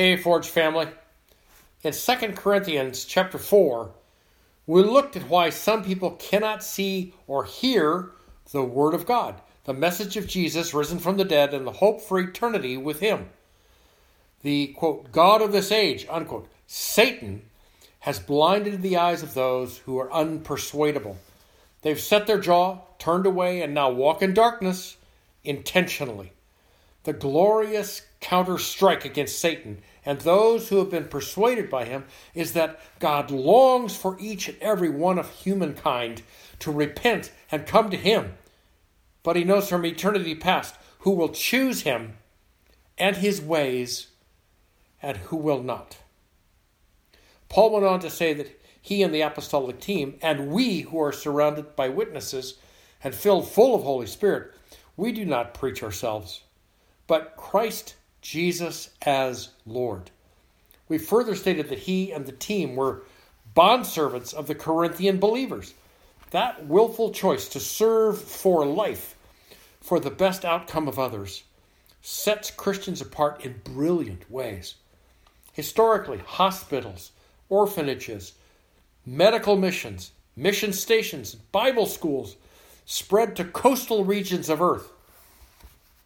Hey, Forge family. In 2 Corinthians chapter 4, we looked at why some people cannot see or hear the Word of God, the message of Jesus risen from the dead, and the hope for eternity with Him. The quote, God of this age, unquote, Satan, has blinded the eyes of those who are unpersuadable. They've set their jaw, turned away, and now walk in darkness intentionally. The glorious counter strike against Satan and those who have been persuaded by him is that God longs for each and every one of humankind to repent and come to him. But he knows from eternity past who will choose him and his ways and who will not. Paul went on to say that he and the apostolic team, and we who are surrounded by witnesses and filled full of Holy Spirit, we do not preach ourselves, but Christ Jesus as Lord. We further stated that he and the team were bondservants of the Corinthian believers. That willful choice to serve for life, for the best outcome of others, sets Christians apart in brilliant ways. Historically, hospitals, orphanages, medical missions, mission stations, Bible schools spread to coastal regions of Earth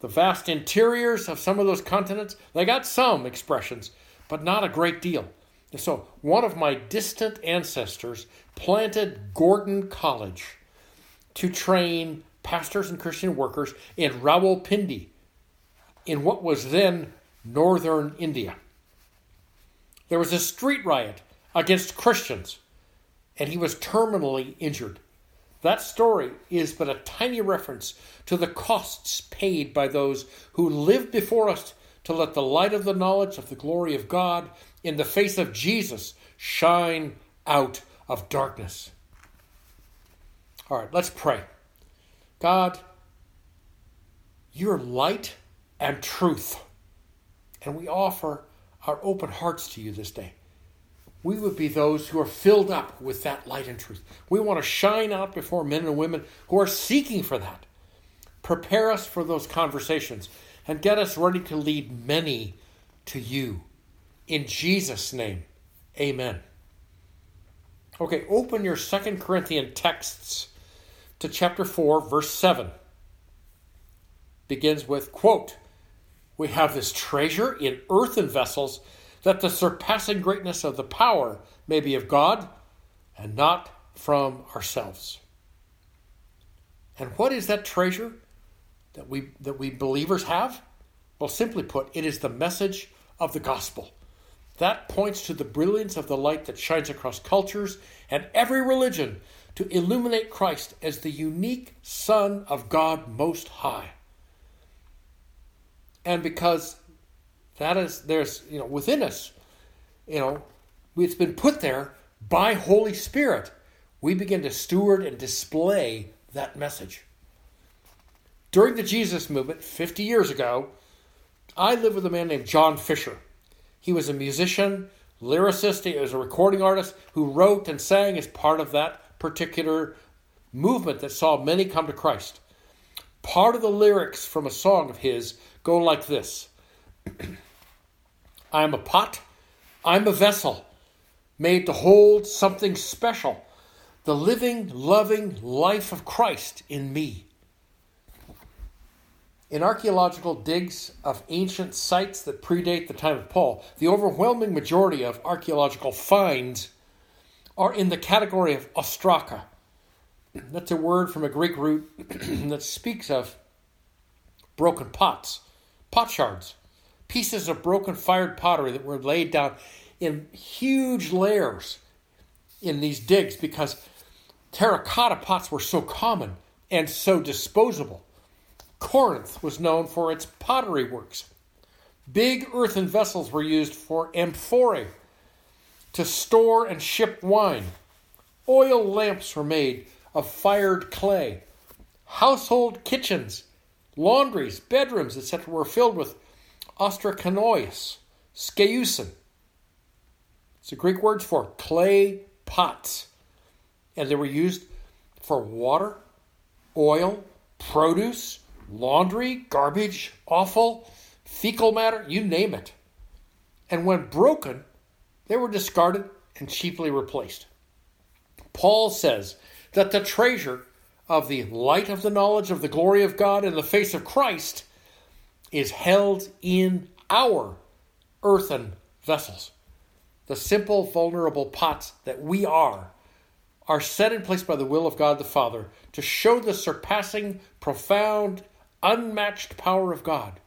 the vast interiors of some of those continents, they got some expressions, but not a great deal. And so, one of my distant ancestors planted Gordon College to train pastors and Christian workers in Rawalpindi, in what was then northern India. There was a street riot against Christians, and he was terminally injured. That story is but a tiny reference to the costs paid by those who lived before us to let the light of the knowledge of the glory of God in the face of Jesus shine out of darkness. All right, let's pray. God, you're light and truth, and we offer our open hearts to you this day we would be those who are filled up with that light and truth. We want to shine out before men and women who are seeking for that. Prepare us for those conversations and get us ready to lead many to you. In Jesus' name, amen. Okay, open your Second Corinthian texts to chapter 4, verse 7. Begins with, quote, We have this treasure in earthen vessels that the surpassing greatness of the power may be of God and not from ourselves. And what is that treasure that we that we believers have? Well, simply put, it is the message of the gospel. That points to the brilliance of the light that shines across cultures and every religion to illuminate Christ as the unique Son of God Most High. And because that is, there's, you know, within us, you know, it's been put there by Holy Spirit. We begin to steward and display that message. During the Jesus movement 50 years ago, I lived with a man named John Fischer. He was a musician, lyricist, he was a recording artist who wrote and sang as part of that particular movement that saw many come to Christ. Part of the lyrics from a song of his go like this I'm a pot, I'm a vessel made to hold something special the living, loving life of Christ in me. In archaeological digs of ancient sites that predate the time of Paul, the overwhelming majority of archaeological finds are in the category of ostraca. That's a word from a Greek root that speaks of broken pots, pot shards pieces of broken fired pottery that were laid down in huge layers in these digs because terracotta pots were so common and so disposable. Corinth was known for its pottery works. Big earthen vessels were used for amphorae to store and ship wine. Oil lamps were made of fired clay. Household kitchens, laundries, bedrooms, etc., were filled with ostrakanois, skeusin. It's the Greek words for clay pots. And they were used for water, oil, produce, laundry, garbage, offal, fecal matter, you name it. and when broken, they were discarded and cheaply replaced. Paul says that the treasure of the light of the knowledge of the glory of God in the face of Christ is held in our earthen vessels. The simple, vulnerable pots that we are are set in place by the will of God the Father to show the surpassing, profound, unmatched power of God,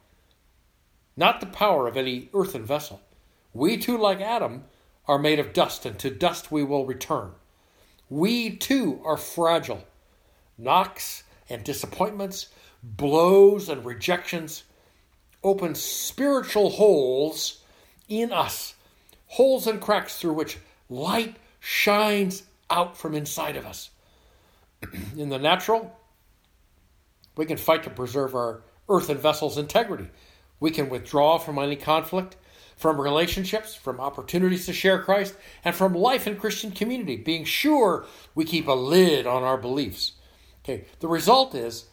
not the power of any earthen vessel. We too, like Adam, are made of dust, and to dust we will return. We too are fragile. Knocks and disappointments, blows and rejections open spiritual holes in us, holes and cracks through which light shines out from inside of us. in the natural, we can fight to preserve our earthen vessel's integrity. We can withdraw from any conflict, from relationships, from opportunities to share Christ, and from life in Christian community, being sure we keep a lid on our beliefs. Okay, the result is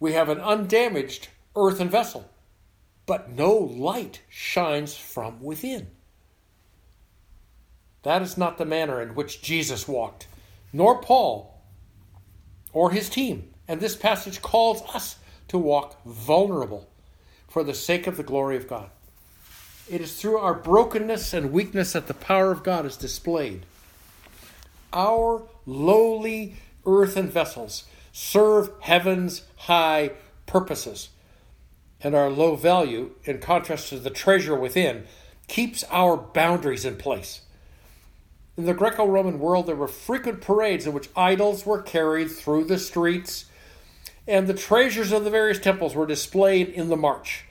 we have an undamaged earthen vessel, but no light shines from within. That is not the manner in which Jesus walked, nor Paul or his team. And this passage calls us to walk vulnerable for the sake of the glory of God. It is through our brokenness and weakness that the power of God is displayed. Our lowly earthen vessels serve heaven's high purposes, and our low value, in contrast to the treasure within, keeps our boundaries in place. In the Greco Roman world, there were frequent parades in which idols were carried through the streets, and the treasures of the various temples were displayed in the march.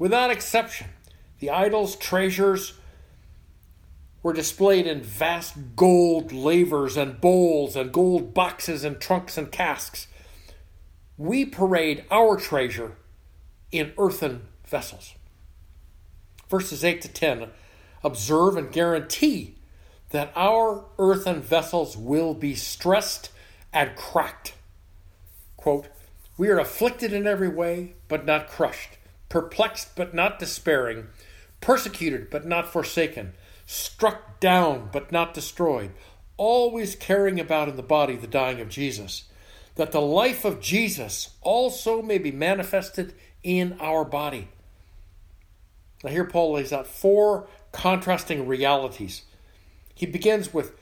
Without exception, the idols' treasures were displayed in vast gold lavers and bowls and gold boxes and trunks and casks. We parade our treasure in earthen vessels. Verses 8 to 10 observe and guarantee that our earthen vessels will be stressed and cracked. Quote, We are afflicted in every way, but not crushed, perplexed, but not despairing, persecuted, but not forsaken, struck down, but not destroyed, always carrying about in the body the dying of Jesus, that the life of Jesus also may be manifested in our body. Now, here Paul lays out four contrasting realities he begins with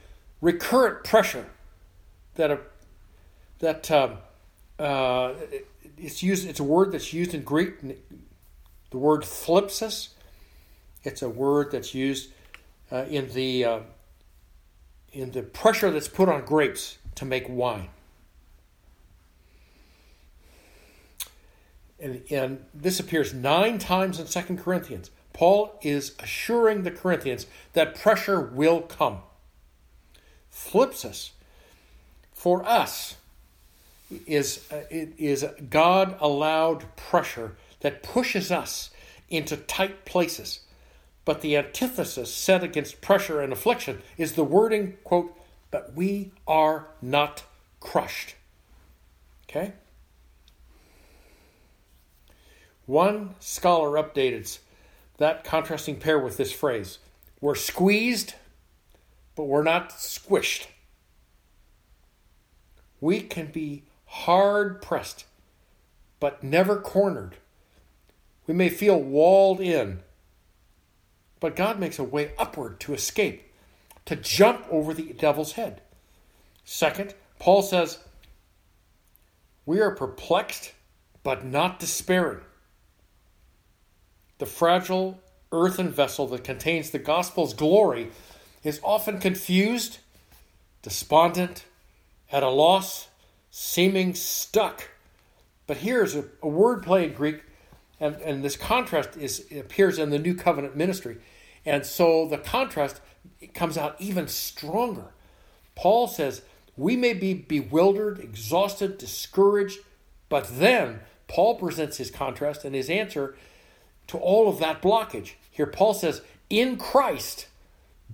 recurrent pressure that a, that um, uh, it's used. It's a word that's used in Greek. The word thlipsis. It's a word that's used uh, in the uh, in the pressure that's put on grapes to make wine. And, and this appears nine times in Second Corinthians. Paul is assuring the Corinthians that pressure will come. Thlipsis. for us, is, uh, it is God allowed pressure that pushes us into tight places. But the antithesis set against pressure and affliction is the wording, quote, but we are not crushed. Okay? One scholar updated that contrasting pair with this phrase. We're squeezed, but we're not squished. We can be hard pressed, but never cornered. We may feel walled in, but God makes a way upward to escape, to jump over the devil's head. Second, Paul says, We are perplexed, but not despairing the fragile earthen vessel that contains the gospel's glory, is often confused, despondent, at a loss, seeming stuck. But here's a, a word play in Greek, and, and this contrast is appears in the New Covenant ministry. And so the contrast comes out even stronger. Paul says, We may be bewildered, exhausted, discouraged, but then Paul presents his contrast, and his answer to all of that blockage. Here, Paul says, in Christ,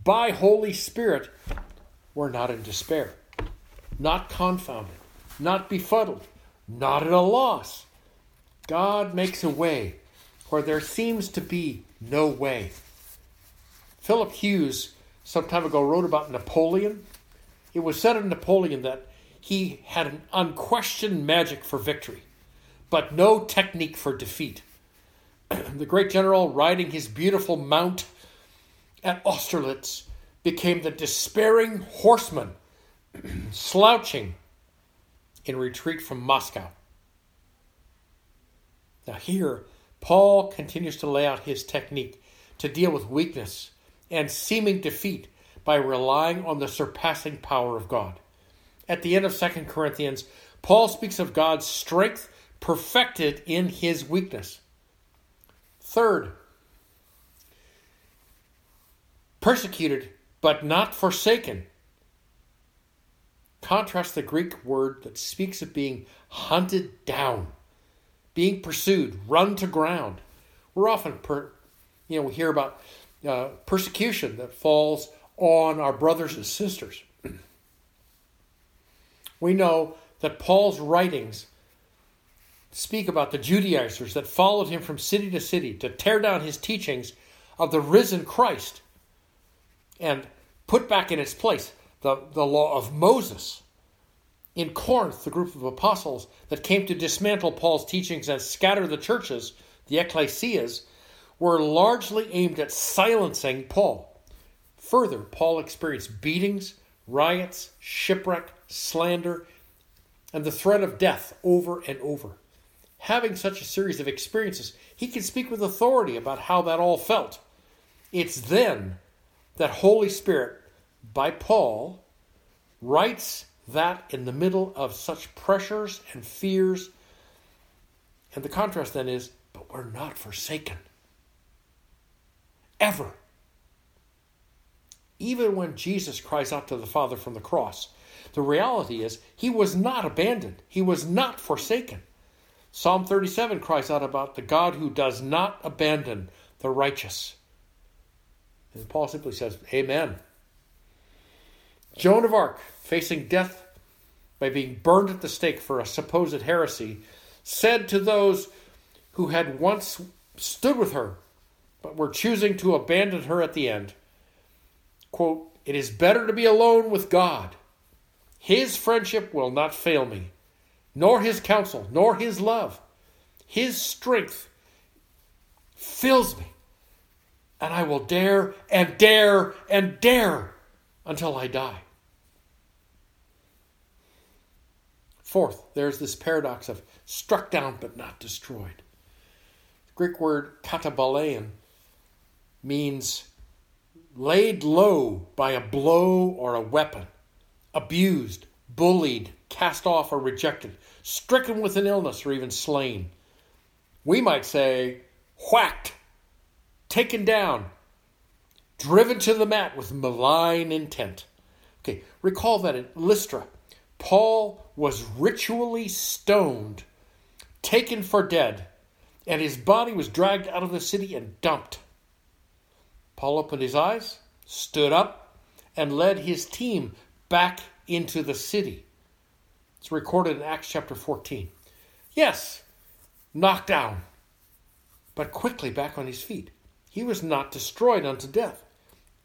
by Holy Spirit, we're not in despair, not confounded, not befuddled, not at a loss. God makes a way where there seems to be no way. Philip Hughes, some time ago, wrote about Napoleon. It was said of Napoleon that he had an unquestioned magic for victory, but no technique for defeat. The great general, riding his beautiful mount at Austerlitz, became the despairing horseman, slouching in retreat from Moscow. Now, here, Paul continues to lay out his technique to deal with weakness and seeming defeat by relying on the surpassing power of God. At the end of 2 Corinthians, Paul speaks of God's strength perfected in his weakness. Third, persecuted but not forsaken. Contrast the Greek word that speaks of being hunted down, being pursued, run to ground. We're often, per, you know, we hear about uh, persecution that falls on our brothers and sisters. we know that Paul's writings speak about the Judaizers that followed him from city to city to tear down his teachings of the risen Christ and put back in its place the, the law of Moses. In Corinth, the group of apostles that came to dismantle Paul's teachings and scatter the churches, the ecclesias, were largely aimed at silencing Paul. Further, Paul experienced beatings, riots, shipwreck, slander, and the threat of death over and over. Having such a series of experiences, he can speak with authority about how that all felt. It's then that Holy Spirit, by Paul, writes that in the middle of such pressures and fears. And the contrast then is, but we're not forsaken. Ever. Even when Jesus cries out to the Father from the cross, the reality is he was not abandoned, he was not forsaken. Psalm 37 cries out about the God who does not abandon the righteous. And Paul simply says, Amen. Joan of Arc, facing death by being burned at the stake for a supposed heresy, said to those who had once stood with her, but were choosing to abandon her at the end, quote, It is better to be alone with God. His friendship will not fail me, nor his counsel, nor his love. His strength fills me and I will dare and dare and dare until I die. Fourth, there's this paradox of struck down but not destroyed. The Greek word katabalein means laid low by a blow or a weapon, abused, bullied, cast off, or rejected, stricken with an illness, or even slain. We might say whacked taken down, driven to the mat with malign intent. Okay, recall that at Lystra, Paul was ritually stoned, taken for dead, and his body was dragged out of the city and dumped. Paul opened his eyes, stood up, and led his team back into the city. It's recorded in Acts chapter 14. Yes, knocked down, but quickly back on his feet. He was not destroyed unto death.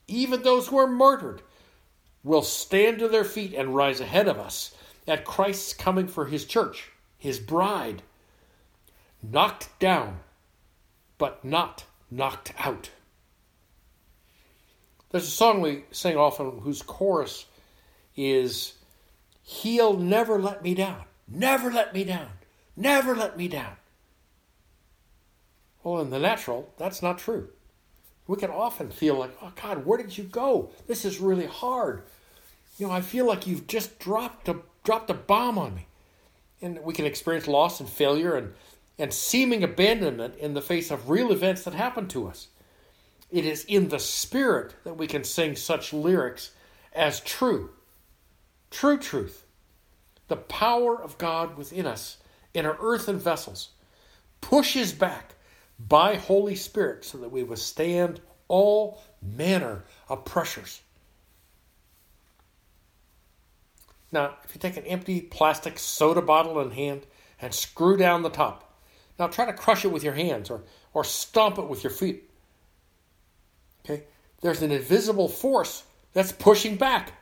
Even those who are martyred will stand to their feet and rise ahead of us at Christ's coming for his church, his bride. Knocked down, but not knocked out. There's a song we sing often whose chorus is He'll never let me down, never let me down, never let me down. Well, in the natural, that's not true we can often feel like, oh God, where did you go? This is really hard. You know, I feel like you've just dropped a dropped a bomb on me. And we can experience loss and failure and, and seeming abandonment in the face of real events that happen to us. It is in the spirit that we can sing such lyrics as true. True truth. The power of God within us in our earthen vessels pushes back by Holy Spirit so that we withstand all manner of pressures. Now, if you take an empty plastic soda bottle in hand and screw down the top, now try to crush it with your hands or, or stomp it with your feet. Okay? there's an invisible force that's pushing back.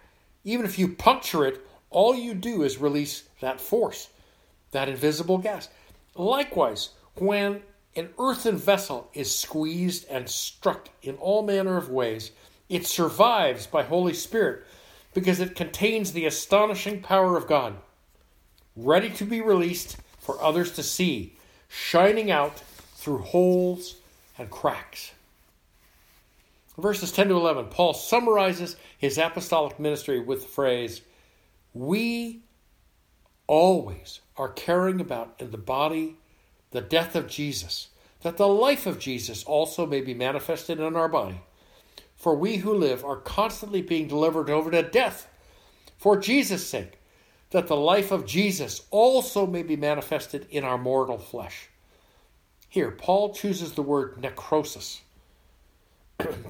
Even if you puncture it, all you do is release that force, that invisible gas. Likewise, when an earthen vessel is squeezed and struck in all manner of ways, it survives by Holy Spirit because it contains the astonishing power of God, ready to be released for others to see, shining out through holes and cracks. Verses 10 to 11, Paul summarizes his apostolic ministry with the phrase, We always are carrying about in the body the death of Jesus, that the life of Jesus also may be manifested in our body. For we who live are constantly being delivered over to death for Jesus' sake, that the life of Jesus also may be manifested in our mortal flesh. Here, Paul chooses the word necrosis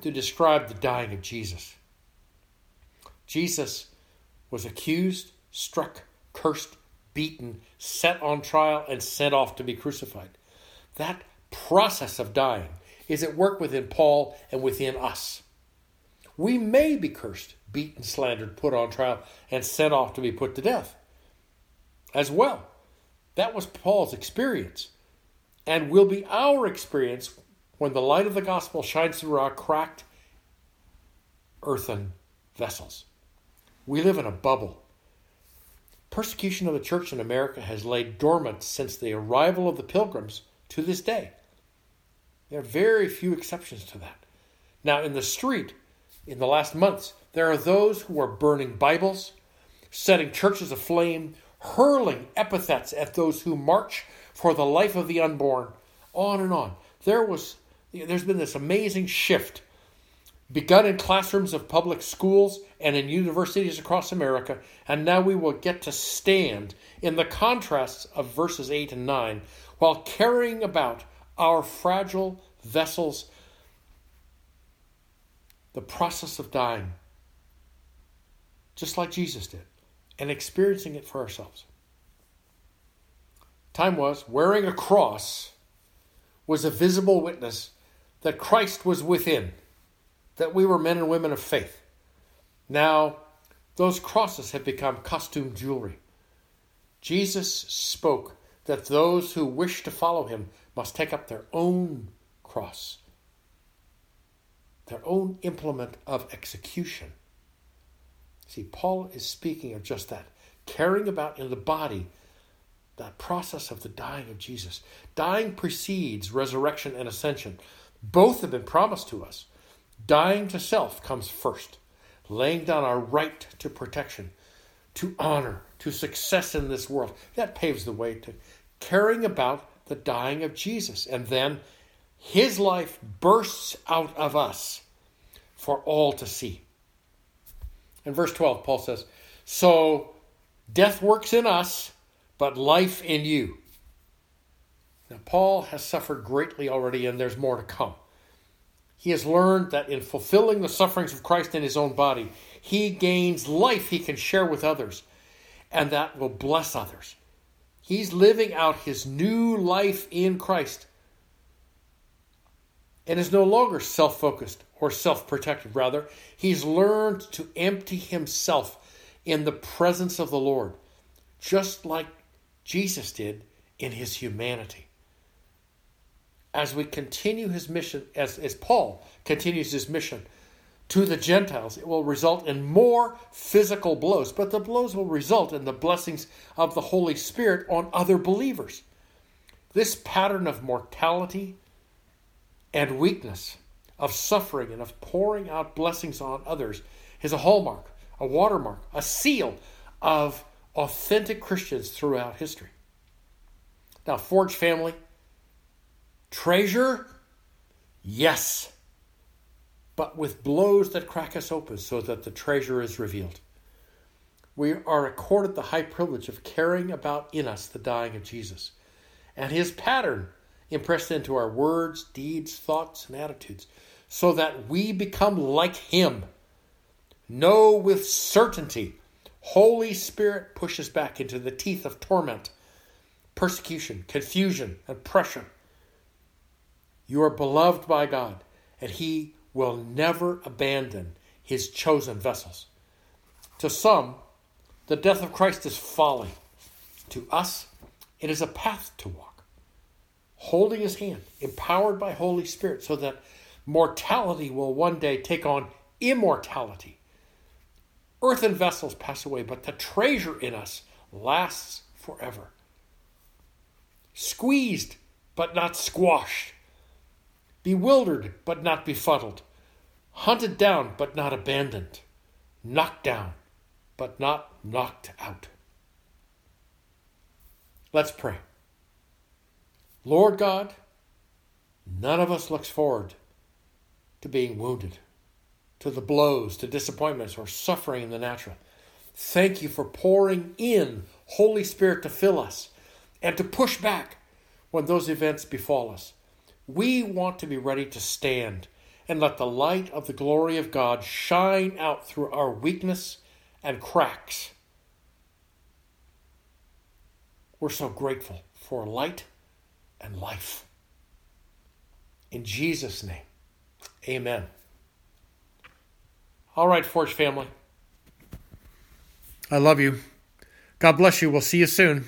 to describe the dying of Jesus. Jesus was accused, struck, cursed, beaten, set on trial, and sent off to be crucified. That process of dying is at work within Paul and within us. We may be cursed, beaten, slandered, put on trial, and sent off to be put to death as well. That was Paul's experience, and will be our experience when the light of the gospel shines through our cracked earthen vessels. We live in a bubble. Persecution of the church in America has laid dormant since the arrival of the pilgrims to this day. There are very few exceptions to that. Now, in the street, in the last months, there are those who are burning Bibles, setting churches aflame, hurling epithets at those who march for the life of the unborn, on and on. There was there's been this amazing shift begun in classrooms of public schools and in universities across America, and now we will get to stand in the contrasts of verses 8 and 9 while carrying about our fragile vessels the process of dying, just like Jesus did, and experiencing it for ourselves. Time was wearing a cross was a visible witness that Christ was within, that we were men and women of faith. Now, those crosses have become costume jewelry. Jesus spoke that those who wish to follow him must take up their own cross, their own implement of execution. See, Paul is speaking of just that carrying about in the body that process of the dying of Jesus. Dying precedes resurrection and ascension. Both have been promised to us. Dying to self comes first, laying down our right to protection, to honor, to success in this world. That paves the way to carrying about the dying of Jesus. And then his life bursts out of us for all to see. In verse 12, Paul says, So death works in us, but life in you. Now, Paul has suffered greatly already, and there's more to come. He has learned that in fulfilling the sufferings of Christ in his own body, he gains life he can share with others, and that will bless others. He's living out his new life in Christ and is no longer self focused or self protected. Rather, he's learned to empty himself in the presence of the Lord, just like Jesus did in his humanity as we continue his mission, as, as Paul continues his mission to the Gentiles, it will result in more physical blows, but the blows will result in the blessings of the Holy Spirit on other believers. This pattern of mortality and weakness, of suffering and of pouring out blessings on others, is a hallmark, a watermark, a seal of authentic Christians throughout history. Now, Forge family, Treasure? Yes. But with blows that crack us open so that the treasure is revealed. We are accorded the high privilege of carrying about in us the dying of Jesus and his pattern impressed into our words, deeds, thoughts, and attitudes so that we become like him. Know with certainty Holy Spirit pushes back into the teeth of torment, persecution, confusion, and pressure you are beloved by God, and He will never abandon his chosen vessels. To some, the death of Christ is folly. To us, it is a path to walk. Holding his hand, empowered by Holy Spirit, so that mortality will one day take on immortality. Earthen vessels pass away, but the treasure in us lasts forever. Squeezed, but not squashed. Bewildered, but not befuddled. Hunted down, but not abandoned. Knocked down, but not knocked out. Let's pray. Lord God, none of us looks forward to being wounded, to the blows, to disappointments, or suffering in the natural. Thank you for pouring in Holy Spirit to fill us and to push back when those events befall us. We want to be ready to stand and let the light of the glory of God shine out through our weakness and cracks. We're so grateful for light and life. In Jesus' name, amen. All right, Forge family. I love you. God bless you. We'll see you soon.